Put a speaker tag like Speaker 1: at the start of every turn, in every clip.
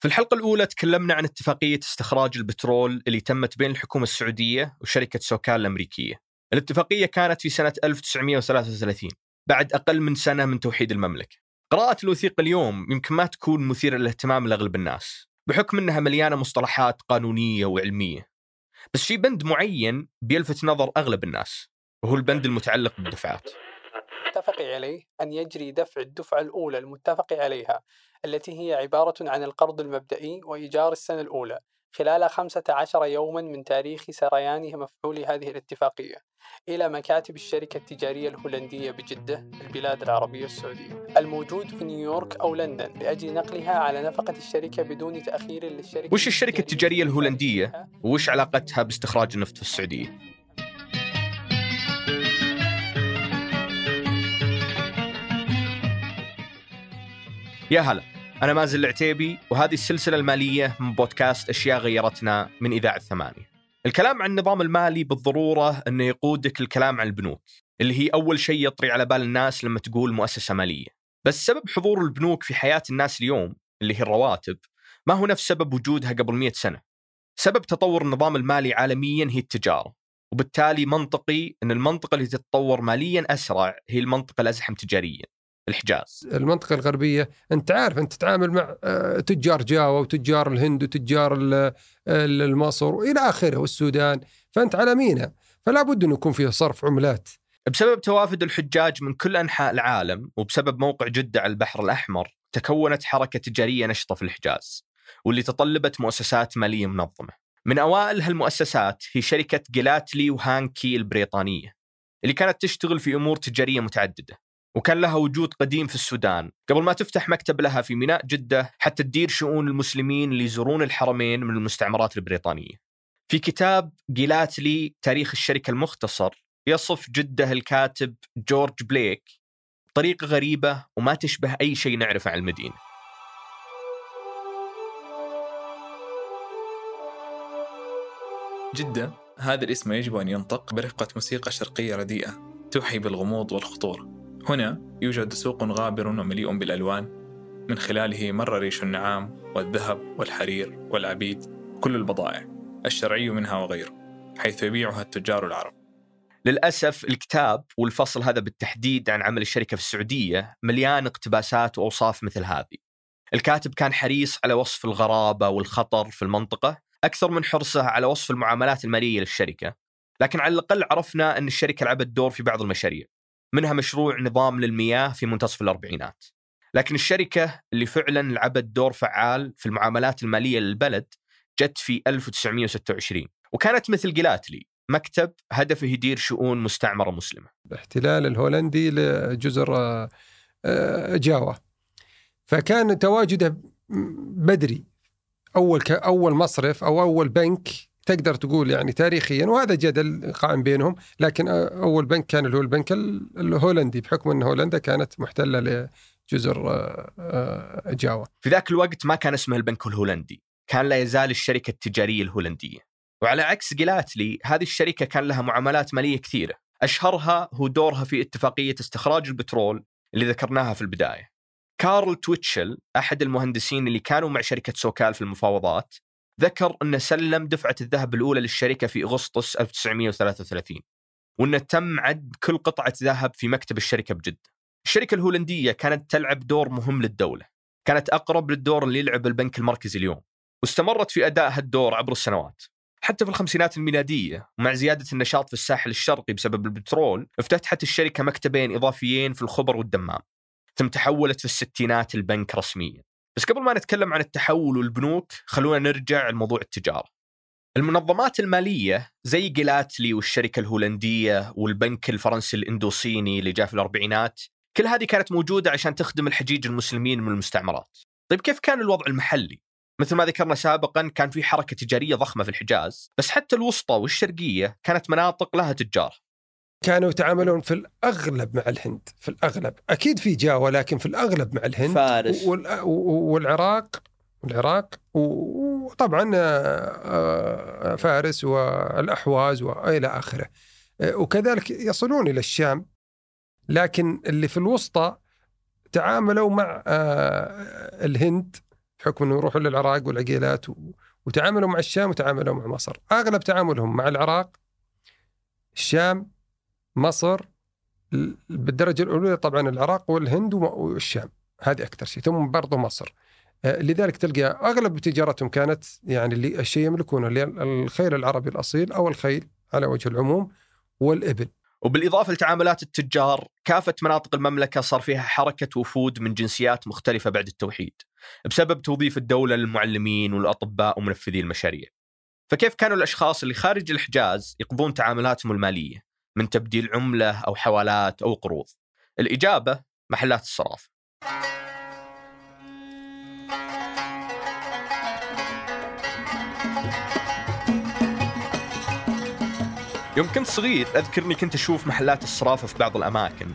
Speaker 1: في الحلقة الأولى تكلمنا عن اتفاقية استخراج البترول اللي تمت بين الحكومة السعودية وشركة سوكال الأمريكية. الاتفاقية كانت في سنة 1933 بعد أقل من سنة من توحيد المملكة. قراءة الوثيقة اليوم يمكن ما تكون مثيرة للاهتمام لأغلب الناس بحكم أنها مليانة مصطلحات قانونية وعلمية. بس في بند معين بيلفت نظر أغلب الناس وهو البند المتعلق بالدفعات.
Speaker 2: المتفق عليه أن يجري دفع الدفعة الأولى المتفق عليها التي هي عبارة عن القرض المبدئي وإيجار السنة الأولى خلال 15 يوما من تاريخ سريان مفعول هذه الاتفاقية إلى مكاتب الشركة التجارية الهولندية بجدة البلاد العربية السعودية. الموجود في نيويورك أو لندن لأجل نقلها على نفقة الشركة بدون تأخير للشركة
Speaker 1: وش الشركة التجارية الهولندية؟ وش علاقتها باستخراج النفط في السعودية؟ يا هلا أنا مازن العتيبي وهذه السلسلة المالية من بودكاست أشياء غيرتنا من إذاعة ثمانية. الكلام عن النظام المالي بالضرورة أنه يقودك الكلام عن البنوك اللي هي أول شيء يطري على بال الناس لما تقول مؤسسة مالية. بس سبب حضور البنوك في حياة الناس اليوم اللي هي الرواتب ما هو نفس سبب وجودها قبل مئة سنة. سبب تطور النظام المالي عالميا هي التجارة وبالتالي منطقي أن المنطقة اللي تتطور ماليا أسرع هي المنطقة الأزحم تجاريا. الحجاز.
Speaker 3: المنطقة الغربية. أنت عارف أنت تتعامل مع آه، تجار جاوا وتجار الهند وتجار مصر وإلى آخره والسودان. فأنت على مينا. فلا بد انه يكون فيه صرف عملات.
Speaker 1: بسبب توافد الحجاج من كل أنحاء العالم وبسبب موقع جدة على البحر الأحمر تكونت حركة تجارية نشطة في الحجاز واللي تطلبت مؤسسات مالية منظمة. من أوائل هالمؤسسات هي شركة جيلاتلي وهانكي البريطانية اللي كانت تشتغل في أمور تجارية متعددة. وكان لها وجود قديم في السودان. قبل ما تفتح مكتب لها في ميناء جدة حتى تدير شؤون المسلمين اللي يزورون الحرمين من المستعمرات البريطانية. في كتاب جيلاتلي تاريخ الشركة المختصر يصف جدة الكاتب جورج بليك بطريقة غريبة وما تشبه أي شيء نعرفه عن المدينة.
Speaker 4: جدة هذا الاسم يجب أن ينطق برفقة موسيقى شرقية رديئة توحي بالغموض والخطورة هنا يوجد سوق غابر ومليء بالألوان. من خلاله مر ريش النعام والذهب والحرير والعبيد كل البضائع الشرعي منها وغيره حيث يبيعها التجار العرب.
Speaker 1: للأسف الكتاب والفصل هذا بالتحديد عن عمل الشركة في السعودية مليان اقتباسات وأوصاف مثل هذه. الكاتب كان حريص على وصف الغرابة والخطر في المنطقة أكثر من حرصه على وصف المعاملات المالية للشركة. لكن على الأقل عرفنا أن الشركة لعبت دور في بعض المشاريع. منها مشروع نظام للمياه في منتصف الأربعينات. لكن الشركة اللي فعلا لعبت دور فعال في المعاملات المالية للبلد جت في 1926 وكانت مثل جيلاتلي مكتب هدفه يدير شؤون مستعمرة مسلمة.
Speaker 3: الاحتلال الهولندي لجزر آه، آه، جاوا. فكان تواجده بدري. أول أول مصرف أو أول بنك تقدر تقول يعني تاريخيا وهذا جدل قائم بينهم. لكن أول بنك كان اللي هو البنك ال- الهولندي بحكم إن هولندا كانت محتلة لجزر جاوا
Speaker 1: في ذاك الوقت ما كان اسمه البنك الهولندي. كان لا يزال الشركة التجارية الهولندية. وعلى عكس جيلاتلي هذه الشركة كان لها معاملات مالية كثيرة. أشهرها هو دورها في اتفاقية استخراج البترول اللي ذكرناها في البداية. كارل تويتشل أحد المهندسين اللي كانوا مع شركة سوكال في المفاوضات ذكر أنه سلم دفعة الذهب الأولى للشركة في أغسطس 1933 وأنه تم عد كل قطعة ذهب في مكتب الشركة بجدة الشركة الهولندية كانت تلعب دور مهم للدولة كانت أقرب للدور اللي يلعب البنك المركزي اليوم واستمرت في أداء هالدور عبر السنوات. حتى في الخمسينات الميلادية ومع زيادة النشاط في الساحل الشرقي بسبب البترول افتتحت الشركة مكتبين إضافيين في الخبر والدمام ثم تحولت في الستينات البنك رسميا. بس قبل ما نتكلم عن التحول والبنوك خلونا نرجع لموضوع التجارة. المنظمات المالية زي جيلاتلي والشركة الهولندية والبنك الفرنسي الاندوصيني اللي جاء في الأربعينات كل هذه كانت موجودة عشان تخدم الحجيج المسلمين من المستعمرات. طيب كيف كان الوضع المحلي؟ مثل ما ذكرنا سابقا كان في حركة تجارية ضخمة في الحجاز بس حتى الوسطى والشرقية كانت مناطق لها تجار.
Speaker 3: كانوا يتعاملون في الأغلب مع الهند في الأغلب أكيد في جاوا لكن في الأغلب مع الهند
Speaker 1: فارس.
Speaker 3: والعراق والعراق وطبعا آه، آه، فارس والأحواز وإلى آخره آه، وكذلك يصلون إلى الشام لكن اللي في الوسطى تعاملوا مع الهند بحكم إنه يروحوا للعراق والعقيلات. وتعاملوا مع الشام وتعاملوا مع مصر أغلب تعاملهم مع العراق الشام مصر ال- بالدرجة الأولى طبعا العراق والهند والشام. هذه أكثر شيء. ثم برضو مصر. آه، لذلك تلقى أغلب تجارتهم كانت يعني اللي الشيء يملكونه اللي الخيل العربي الأصيل أو الخيل على وجه العموم والإبل.
Speaker 1: وبالإضافة لتعاملات التجار كافة مناطق المملكة صار فيها حركة وفود من جنسيات مختلفة بعد التوحيد بسبب توظيف الدولة للمعلمين والأطباء ومنفذي المشاريع. فكيف كانوا الأشخاص اللي خارج الحجاز يقضون تعاملاتهم المالية؟ من تبديل عملة أو حوالات أو قروض. الإجابة محلات الصرافة يوم كنت صغير أذكر أني كنت أشوف محلات الصرافة في بعض الأماكن.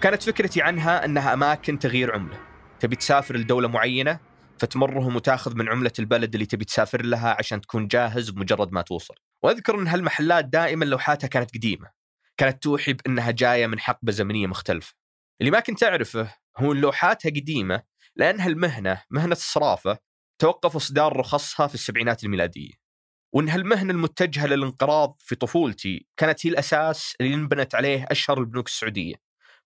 Speaker 1: كانت فكرتي عنها أنها أماكن تغيير عملة. تبي تسافر لدولة معينة فتمرهم وتاخذ من عملة البلد اللي تبي تسافر لها عشان تكون جاهز بمجرد ما توصل. وأذكر أن هالمحلات دائما لوحاتها كانت قديمة. كانت توحي بأنها جاية من حقبة زمنية مختلفة. اللي ما كنت أعرفه هو أن لوحاتها قديمة لأن هالمهنة مهنة الصرافة توقف إصدار رخصها في السبعينات الميلادية. وإن هالمهنة المتجهة للانقراض في طفولتي كانت هي الأساس اللي انبنت عليه أشهر البنوك السعودية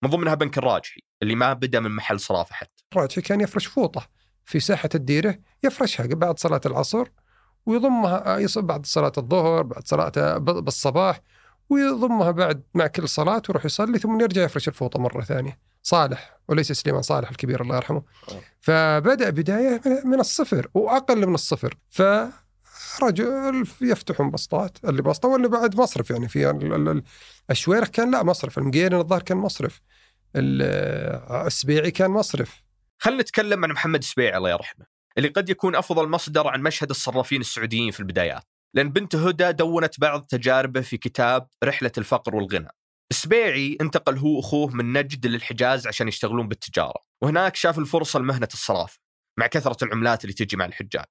Speaker 1: من ضمنها بنك الراجحي اللي ما بدا من محل صرافة حتى.
Speaker 3: الراجحي كان يفرش فوطة في ساحة الديرة يفرشها بعد صلاة العصر ويضمها بعد صلاة الظهر بعد صلاة ب- بالصباح ويضمها بعد مع كل صلاة ويروح يصلي ثم يرجع يفرش الفوطة مرة ثانية. صالح وليس سليمان صالح الكبير الله يرحمه. فبدأ بداية من- من الصفر وأقل من الصفر. ف رجل يفتحون بسطات اللي بسطة واللي بعد مصرف يعني. في ال- ال- ال- الشويرخ كان لا مصرف المقيرن الظاهر كان مصرف. ال- السبيعي كان مصرف.
Speaker 1: خلينا نتكلم عن محمد سبيعي الله يرحمه اللي قد يكون أفضل مصدر عن مشهد الصرافين السعوديين في البدايات. لأن بنت هدى دونت بعض تجاربه في كتاب رحلة الفقر والغنى. السبيعي انتقل هو وأخوه من نجد للحجاز عشان يشتغلون بالتجارة وهناك شاف الفرصة لمهنة الصرافة مع كثرة العملات اللي تجي مع الحجاج.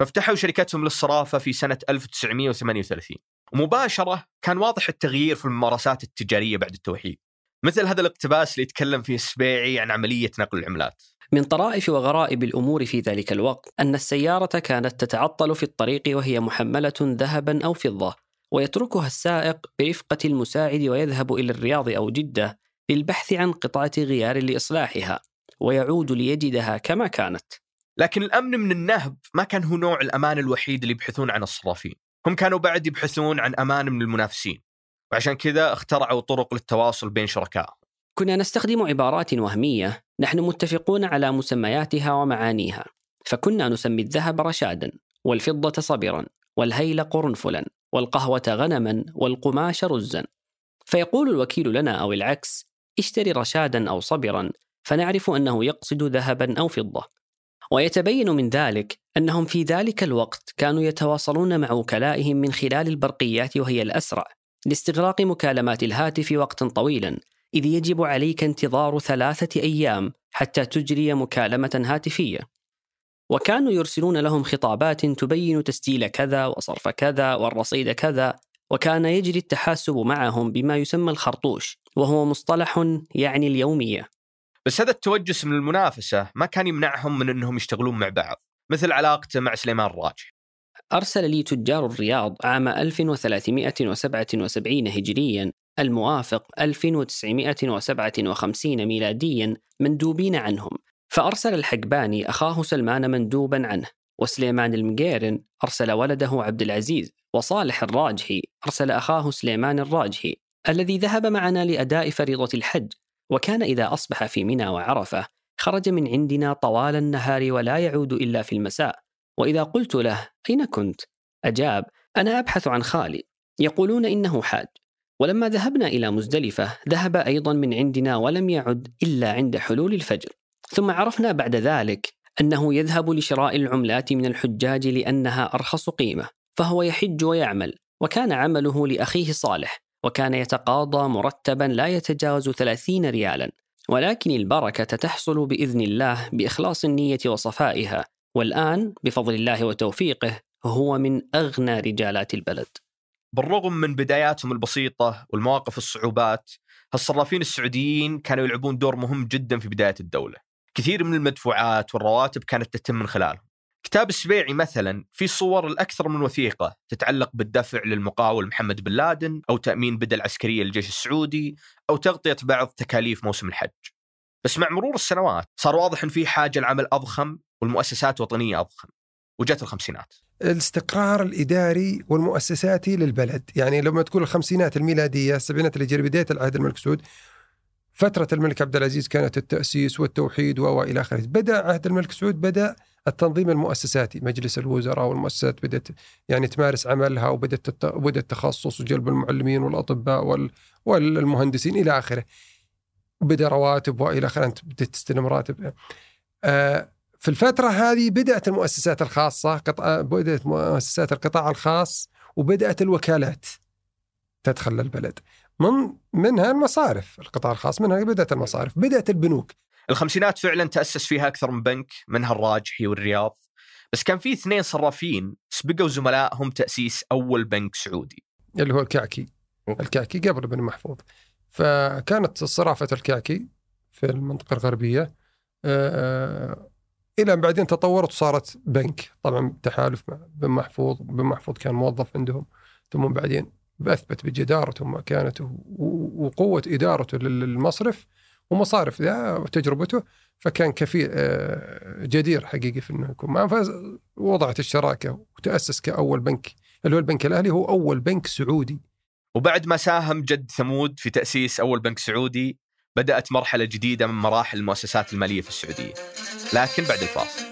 Speaker 1: ففتحوا شركتهم للصرافة في سنة 1938 ومباشرة كان واضح التغيير في الممارسات التجارية بعد التوحيد. مثل هذا الاقتباس اللي يتكلم فيه السبيعي عن عملية نقل العملات.
Speaker 5: من طرائف وغرائب الأمور في ذلك الوقت أن السيارة كانت تتعطل في الطريق وهي محملة ذهبا أو فضة ويتركها السائق برفقة المساعد ويذهب إلى الرياض أو جدة للبحث عن قطعة غيار لإصلاحها ويعود ليجدها كما كانت.
Speaker 1: لكن الأمن من النهب ما كان هو نوع الأمان الوحيد اللي يبحثون عن الصرافين. هم كانوا بعد يبحثون عن أمان من المنافسين وعشان كذا اخترعوا طرق للتواصل بين شركائهم.
Speaker 5: كنا نستخدم عبارات وهمية نحن متفقون على مسمياتها ومعانيها فكنا نسمي الذهب رشادا والفضة صبرا والهيل قرنفلا والقهوة غنما والقماش رزا. فيقول الوكيل لنا أو العكس اشتري رشادا أو صبرا فنعرف أنه يقصد ذهبا أو فضة. ويتبين من ذلك أنهم في ذلك الوقت كانوا يتواصلون مع وكلائهم من خلال البرقيات وهي الأسرع لاستغراق مكالمات الهاتف وقتا طويلا إذ يجب عليك انتظار ثلاثة أيام حتى تجري مكالمة هاتفية. وكانوا يرسلون لهم خطابات تبين تسجيل كذا وصرف كذا والرصيد كذا وكان يجري التحاسب معهم بما يسمى الخرطوش وهو مصطلح يعني اليومية.
Speaker 1: بس هذا التوجس من المنافسة ما كان يمنعهم من إنهم يشتغلون مع بعض مثل علاقته مع سليمان الراجح
Speaker 5: أرسل لي تجار الرياض عام 1377 هجريا الموافق 1957 ميلاديا مندوبين عنهم فأرسل الحقباني أخاه سلمان مندوبا عنه وسليمان المقيرن أرسل ولده عبد العزيز وصالح الراجحي أرسل أخاه سليمان الراجحي الذي ذهب معنا لأداء فريضة الحج وكان إذا أصبح في منى وعرفة خرج من عندنا طوال النهار ولا يعود إلا في المساء وإذا قلت له أين كنت؟ أجاب أنا أبحث عن خالي يقولون إنه حاج ولما ذهبنا إلى مزدلفة ذهب أيضا من عندنا ولم يعد إلا عند حلول الفجر. ثم عرفنا بعد ذلك أنه يذهب لشراء العملات من الحجاج لأنها أرخص قيمة فهو يحج ويعمل وكان عمله لأخيه صالح وكان يتقاضى مرتبا لا يتجاوز 30 ريالا. ولكن البركة تحصل بإذن الله بإخلاص النية وصفائها والآن بفضل الله وتوفيقه هو من أغنى رجالات البلد.
Speaker 1: بالرغم من بداياتهم البسيطة والمواقف الصعوبات الصرافين السعوديين كانوا يلعبون دور مهم جدا في بداية الدولة. كثير من المدفوعات والرواتب كانت تتم من خلالهم. كتاب السبيعي مثلا في صور الأكثر من وثيقة تتعلق بالدفع للمقاول محمد بن لادن أو تأمين بدل عسكرية للجيش السعودي أو تغطية بعض تكاليف موسم الحج. بس مع مرور السنوات صار واضح أن في حاجة لعمل أضخم والمؤسسات وطنية أضخم وجت الخمسينات.
Speaker 3: الاستقرار الإداري والمؤسساتي للبلد، يعني لما تقول الخمسينات الميلادية، السبعينات اللي بداية العهد الملك سعود فترة الملك عبد العزيز كانت التأسيس والتوحيد وإلى آخره. بدأ عهد الملك سعود بدأ التنظيم المؤسساتي مجلس الوزراء والمؤسسات بدأت يعني تمارس عملها وبدأت وبدأ التخصص وجلب المعلمين والأطباء وال والمهندسين إلى آخره. بدأ رواتب وإلى آخره أنت بدأت تستلم راتب. آه في الفترة هذه بدأت المؤسسات الخاصة قطع بدأت مؤسسات القطاع الخاص وبدأت الوكالات تدخل للبلد. من منها المصارف. القطاع الخاص منها بدأت المصارف بدأت البنوك.
Speaker 1: الخمسينات فعلا تأسس فيها أكثر من بنك منها الراجحي والرياض. بس كان في اثنين صرافين سبقوا زملائهم تأسيس أول بنك سعودي.
Speaker 3: اللي هو الكعكي. الكعكي قبل بن محفوظ. فكانت صرافة الكعكي في المنطقة الغربية آه، إلى بعدين تطورت وصارت بنك. طبعا تحالف مع بن محفوظ بن محفوظ كان موظف عندهم. ثم بعدين أثبت بجدارته ومكانته وقوة إدارته للمصرف ومصارف ذا وتجربته. فكان كفي آه، جدير حقيقي في إنه يكون معه. فوضعت الشراكه وتأسس كأول بنك. اللي هو البنك الأهلي هو أول بنك سعودي.
Speaker 1: وبعد ما ساهم جد ثمود في تأسيس أول بنك سعودي بدأت مرحلة جديدة من مراحل المؤسسات المالية في السعودية. لكن بعد الفاصل.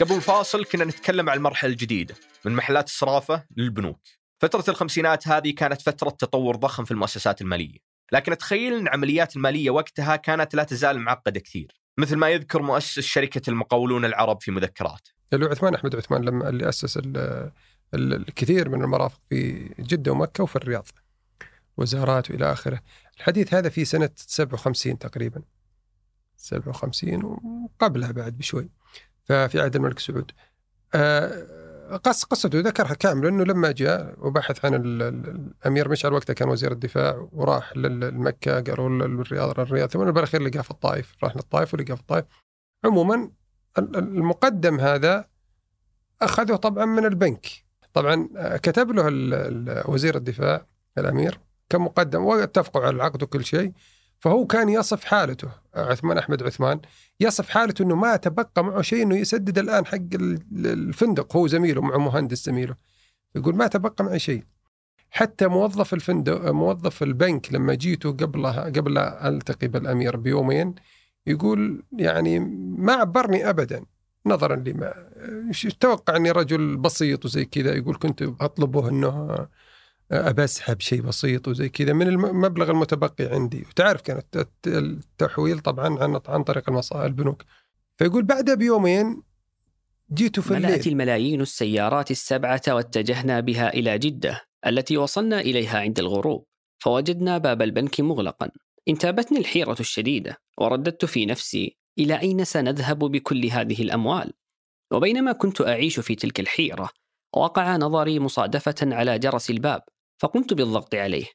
Speaker 1: قبل الفاصل كنا نتكلم عن المرحلة الجديدة من محلات الصرافة للبنوك. فترة الخمسينات هذه كانت فترة تطور ضخم في المؤسسات المالية. لكن أتخيل أن العمليات المالية وقتها كانت لا تزال معقدة كثير. مثل ما يذكر مؤسس شركة المقاولون العرب في مذكراته.
Speaker 3: اللي عثمان أحمد عثمان لما اللي أسس الكثير من المرافق في جدة ومكة وفي الرياض وزارات وإلى آخره. الحديث هذا في سنة 57 تقريبا. 57 وقبلها بعد بشوي. ففي عهد الملك سعود. آه، قص قصته ذكرها كامل إنه لما جاء وبحث عن الأمير مشعل وقتها كان وزير الدفاع وراح لمكة قالوا الرياض الرياض ثم بالاخير لقاه في الطائف راح للطائف ولقاه في الطائف. عموما المقدم هذا أخذه طبعا من البنك. طبعا آه، كتب له وزير الدفاع الأمير كمقدم واتفقوا على العقد وكل شيء. فهو كان يصف حالته عثمان أحمد عثمان يصف حالته إنه ما تبقى معه شيء إنه يسدد الآن حق الفندق هو زميله مع مهندس زميله. يقول ما تبقى معي شيء. حتى موظف الفندق موظف البنك لما جيته قبلها قبل ألتقي بالأمير بيومين يقول يعني ما عبرني ابدا نظرا لما توقع أني رجل بسيط وزي كذا؟ يقول كنت أطلبه إنه ابى اسحب شيء بسيط وزي كذا من المبلغ المتبقي عندي. وتعرف كانت التحويل طبعا عن عن طريق البنوك. فيقول بعدها بيومين جيت في الليل.
Speaker 5: ملأت الملايين السيارات السبعة واتجهنا بها إلى جدة التي وصلنا إليها عند الغروب فوجدنا باب البنك مغلقا. انتابتني الحيرة الشديدة. ورددت في نفسي إلى أين سنذهب بكل هذه الأموال؟ وبينما كنت أعيش في تلك الحيرة وقع نظري مصادفة على جرس الباب فقمت بالضغط عليه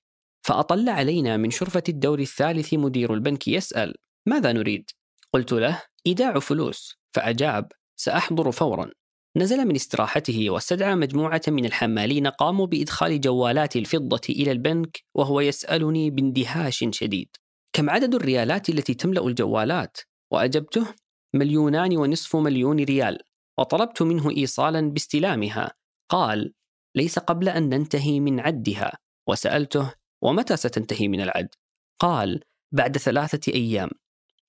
Speaker 5: فأطل علينا من شرفة الدور الثالث مدير البنك يسأل ماذا نريد؟ قلت له إيداع فلوس فأجاب سأحضر فورا نزل من استراحته واستدعى مجموعة من الحمالين قاموا بإدخال جوالات الفضة إلى البنك وهو يسألني باندهاش شديد كم عدد الريالات التي تملأ الجوالات؟ وأجبته مليونان ونصف مليون ريال وطلبت منه إيصالا باستلامها قال ليس قبل أن ننتهي من عدها وسألته ومتى ستنتهي من العد؟ قال بعد ثلاثة أيام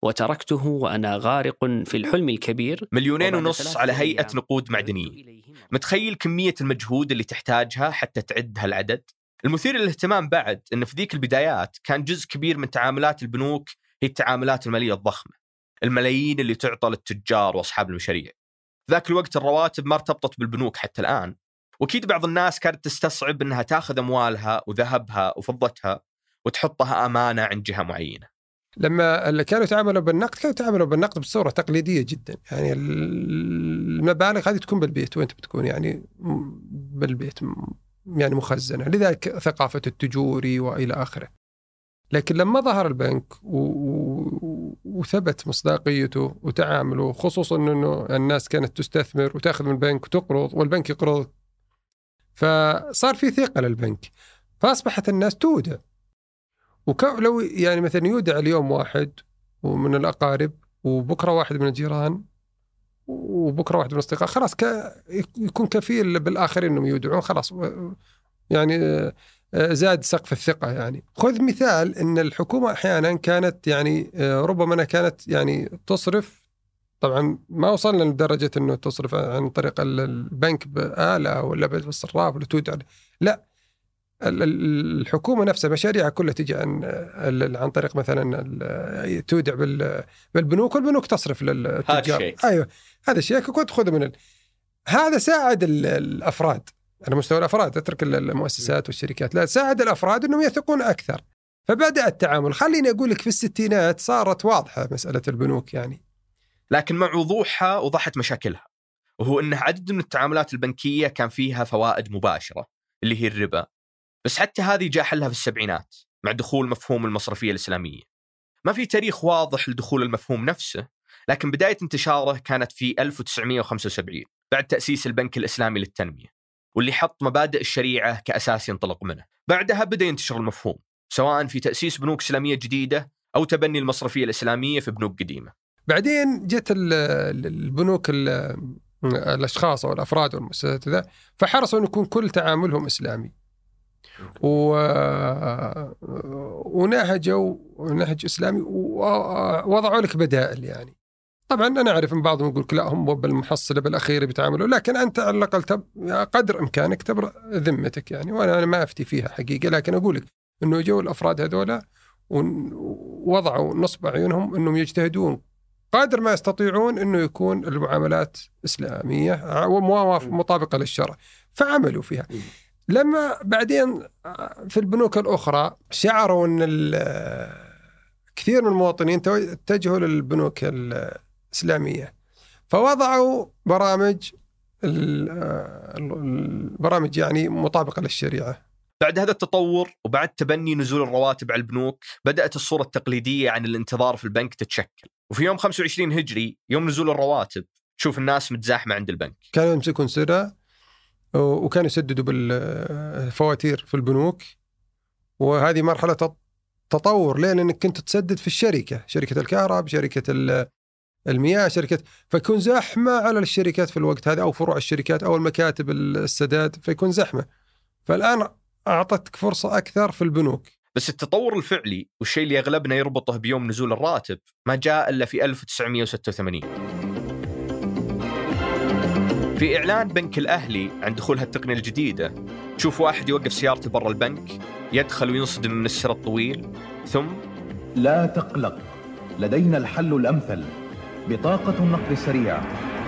Speaker 5: وتركته وأنا غارق في الحلم الكبير
Speaker 1: مليونين ونص على هيئة نقود معدنية متخيل كمية المجهود اللي تحتاجها حتى تعد هالعدد؟ المثير للاهتمام بعد أن في ذيك البدايات كان جزء كبير من تعاملات البنوك هي التعاملات المالية الضخمة الملايين اللي تعطى للتجار وأصحاب المشاريع. ذاك الوقت الرواتب ما ارتبطت بالبنوك حتى الآن وأكيد بعض الناس كانت تستصعب إنها تأخذ أموالها وذهبها وفضتها وتحطها أمانة عند جهة معينة.
Speaker 3: لما اللي كانوا يتعاملوا بالنقد كانوا يتعاملوا بالنقد بصورة تقليدية جدا، يعني المبالغ هذه تكون بالبيت وأنت بتكون يعني بالبيت. يعني مخزنة، لذلك ثقافة التجوري وإلى آخره. لكن لما ظهر البنك و... و... وثبت مصداقيته وتعامله خصوصا إنه الناس كانت تستثمر وتأخذ من البنك وتقرض والبنك يقرض فصار في ثقة للبنك فأصبحت الناس تودع ولو يعني مثلا يودع اليوم واحد ومن الأقارب وبكرة واحد من الجيران وبكره واحد من الأصدقاء. خلاص ك... يكون كفيل بالآخرين إنهم يودعون. خلاص يعني زاد سقف الثقة يعني. خذ مثال إن الحكومة أحيانا كانت يعني ربما إنها كانت يعني تصرف طبعا ما وصلنا لدرجة إنه تصرف عن طريق البنك بآلة ولا بالصراف ولا تودع لا الحكومة نفسها مشاريعها كلها تجي عن عن طريق مثلا تودع بالبنوك والبنوك تصرف للتجار.
Speaker 1: هذا
Speaker 3: أيوه هذا الشيء كنت تاخذه من ال... هذا ساعد الأفراد. على مستوى الأفراد أترك المؤسسات والشركات. لا ساعد الأفراد إنهم يثقون أكثر. فبدأ التعامل. خليني أقول لك في الستينات صارت واضحة مسألة البنوك يعني.
Speaker 1: لكن مع وضوحها وضحت مشاكلها. وهو أن عدد من التعاملات البنكية كان فيها فوائد مباشرة اللي هي الربا. بس حتى هذه جاء حلها في السبعينات مع دخول مفهوم المصرفية الإسلامية. ما في تاريخ واضح لدخول المفهوم نفسه لكن بداية انتشاره كانت في 1975 بعد تأسيس البنك الإسلامي للتنمية واللي حط مبادئ الشريعة كأساس ينطلق منه. بعدها بدأ ينتشر المفهوم سواء في تأسيس بنوك إسلامية جديدة أو تبني المصرفية الإسلامية في بنوك قديمة.
Speaker 3: بعدين جت البنوك الأشخاص أو الأفراد والمؤسسات ذا فحرصوا ان يكون كل تعاملهم إسلامي. و... ونهجوا نهج إسلامي ووضعوا لك بدائل يعني. طبعا أنا أعرف إن بعضهم يقول لا هم بالمحصلة بالأخير بيتعاملوا لكن أنت على الأقل تب... قدر إمكانك تبرأ ذمتك يعني وأنا أنا ما أفتي فيها حقيقة لكن أقول لك إنه جو الأفراد هذولا ووضعوا نصب عيونهم إنهم يجتهدون قدر ما يستطيعون إنه يكون المعاملات إسلامية ومطابقه للشرع فعملوا فيها. لما بعدين في البنوك الأخرى شعروا إن كثير من المواطنين اتجهوا للبنوك الإسلامية. فوضعوا برامج البرامج يعني مطابقة للشريعة.
Speaker 1: بعد هذا التطور وبعد تبني نزول الرواتب على البنوك بدأت الصورة التقليدية عن الانتظار في البنك تتشكل. وفي يوم 25 هجري يوم نزول الرواتب تشوف الناس متزاحمة عند البنك.
Speaker 3: كانوا يمسكون سرة وكانوا يسددوا بالفواتير في البنوك. وهذه مرحلة تطور ليه؟ لأنك كنت تسدد في الشركة شركة الكهرباء شركة المياه شركة فيكون زحمة على الشركات في الوقت هذا أو فروع الشركات أو المكاتب السداد فيكون زحمة. فالآن أعطتك فرصة أكثر في البنوك.
Speaker 1: بس التطور الفعلي والشيء اللي أغلبنا يربطه بيوم نزول الراتب ما جاء إلا في 1986 في إعلان بنك الأهلي عن دخول هالتقنية الجديدة. تشوف واحد يوقف سيارته برا البنك يدخل وينصدم من السر الطويل ثم؟
Speaker 6: لا تقلق لدينا الحل الأمثل. بطاقة النقل السريع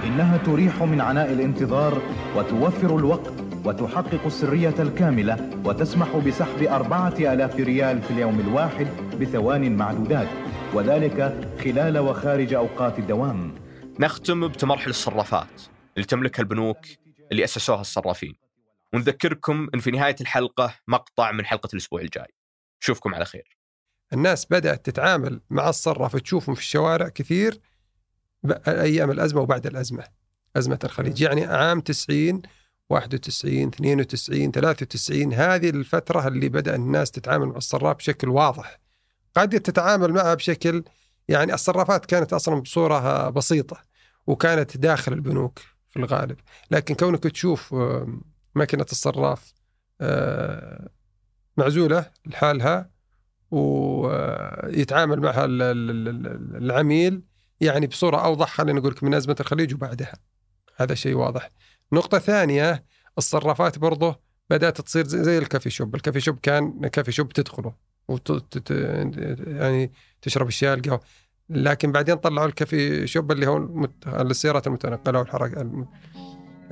Speaker 6: إنها تريح من عناء الانتظار وتوفر الوقت وتحقق السرية الكاملة وتسمح بسحب أربعة آلاف ريال في اليوم الواحد بثوان معدودات وذلك خلال وخارج أوقات الدوام.
Speaker 1: نختم بتمرحل الصرافات. اللي تملكها البنوك اللي أسسوها الصرافين. ونذكركم أن في نهاية الحلقة مقطع من حلقة الأسبوع الجاي. نشوفكم على خير.
Speaker 3: الناس بدأت تتعامل مع الصراف تشوفهم في الشوارع كثير أيام الأزمة وبعد الأزمة. أزمة الخليج. يعني عام 90 91 92 93 هذه الفترة اللي بدأ الناس تتعامل مع الصراف بشكل واضح. قد تتعامل معها بشكل يعني الصرافات كانت أصلا بصورة بسيطة وكانت داخل البنوك. في الغالب. لكن كونك تشوف ماكينة الصراف آه، معزولة لحالها ويتعامل معها العميل يعني بصورة أوضح خلينا نقول من أزمة الخليج وبعدها. هذا شيء واضح. نقطة ثانية الصرافات برضه بدأت تصير زي الكافي شوب. الكافي شوب كان كافي شوب تدخله وت... يعني تشرب الشاي القهوة لكن بعدين طلعوا الكافي شوب اللي هو المت... السيارات المتنقلة والحركة الم...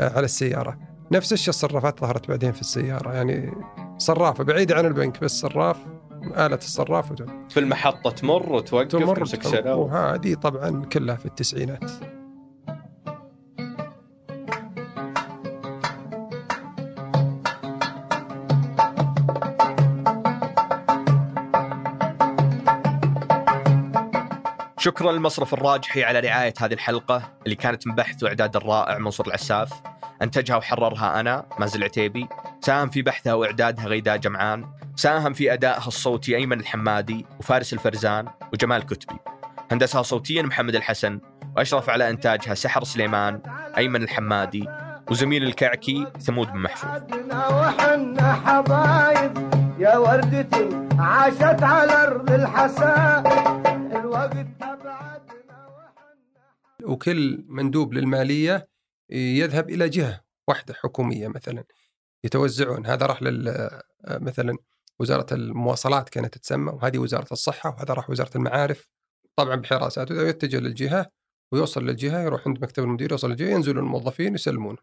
Speaker 3: على السيارة. نفس الشيء الصرافات ظهرت بعدين في السيارة. يعني صرافة بعيدة عن البنك بس صراف آلة الصراف
Speaker 1: في المحطة تمر وتوقف
Speaker 3: تمر وهذه طبعا كلها في التسعينات.
Speaker 1: شكرا للمصرف الراجحي على رعاية هذه الحلقة اللي كانت من بحث وإعداد الرائع منصور العساف. أنتجها وحررها أنا مازل العتيبي. ساهم في بحثها وإعدادها غيداء جمعان. ساهم في أدائها الصوتي أيمن الحمادي وفارس الفرزان وجمال كتبي. هندسها صوتيا محمد الحسن وأشرف على إنتاجها سحر سليمان أيمن الحمادي وزميل الكعكي ثمود بن محفوظ.
Speaker 7: حبايب يا وردتي عاشت على أرض الحساء.
Speaker 3: وكل مندوب للمالية يذهب إلى جهة واحدة حكومية مثلا يتوزعون. هذا راح لل مثلا وزارة المواصلات كانت تسمى وهذه وزارة الصحة وهذا راح وزارة المعارف. طبعا بحراسات وإذا يتجه للجهة ويوصل للجهة يروح عند مكتب المدير يوصل للجهة ينزلون الموظفين يسلمونه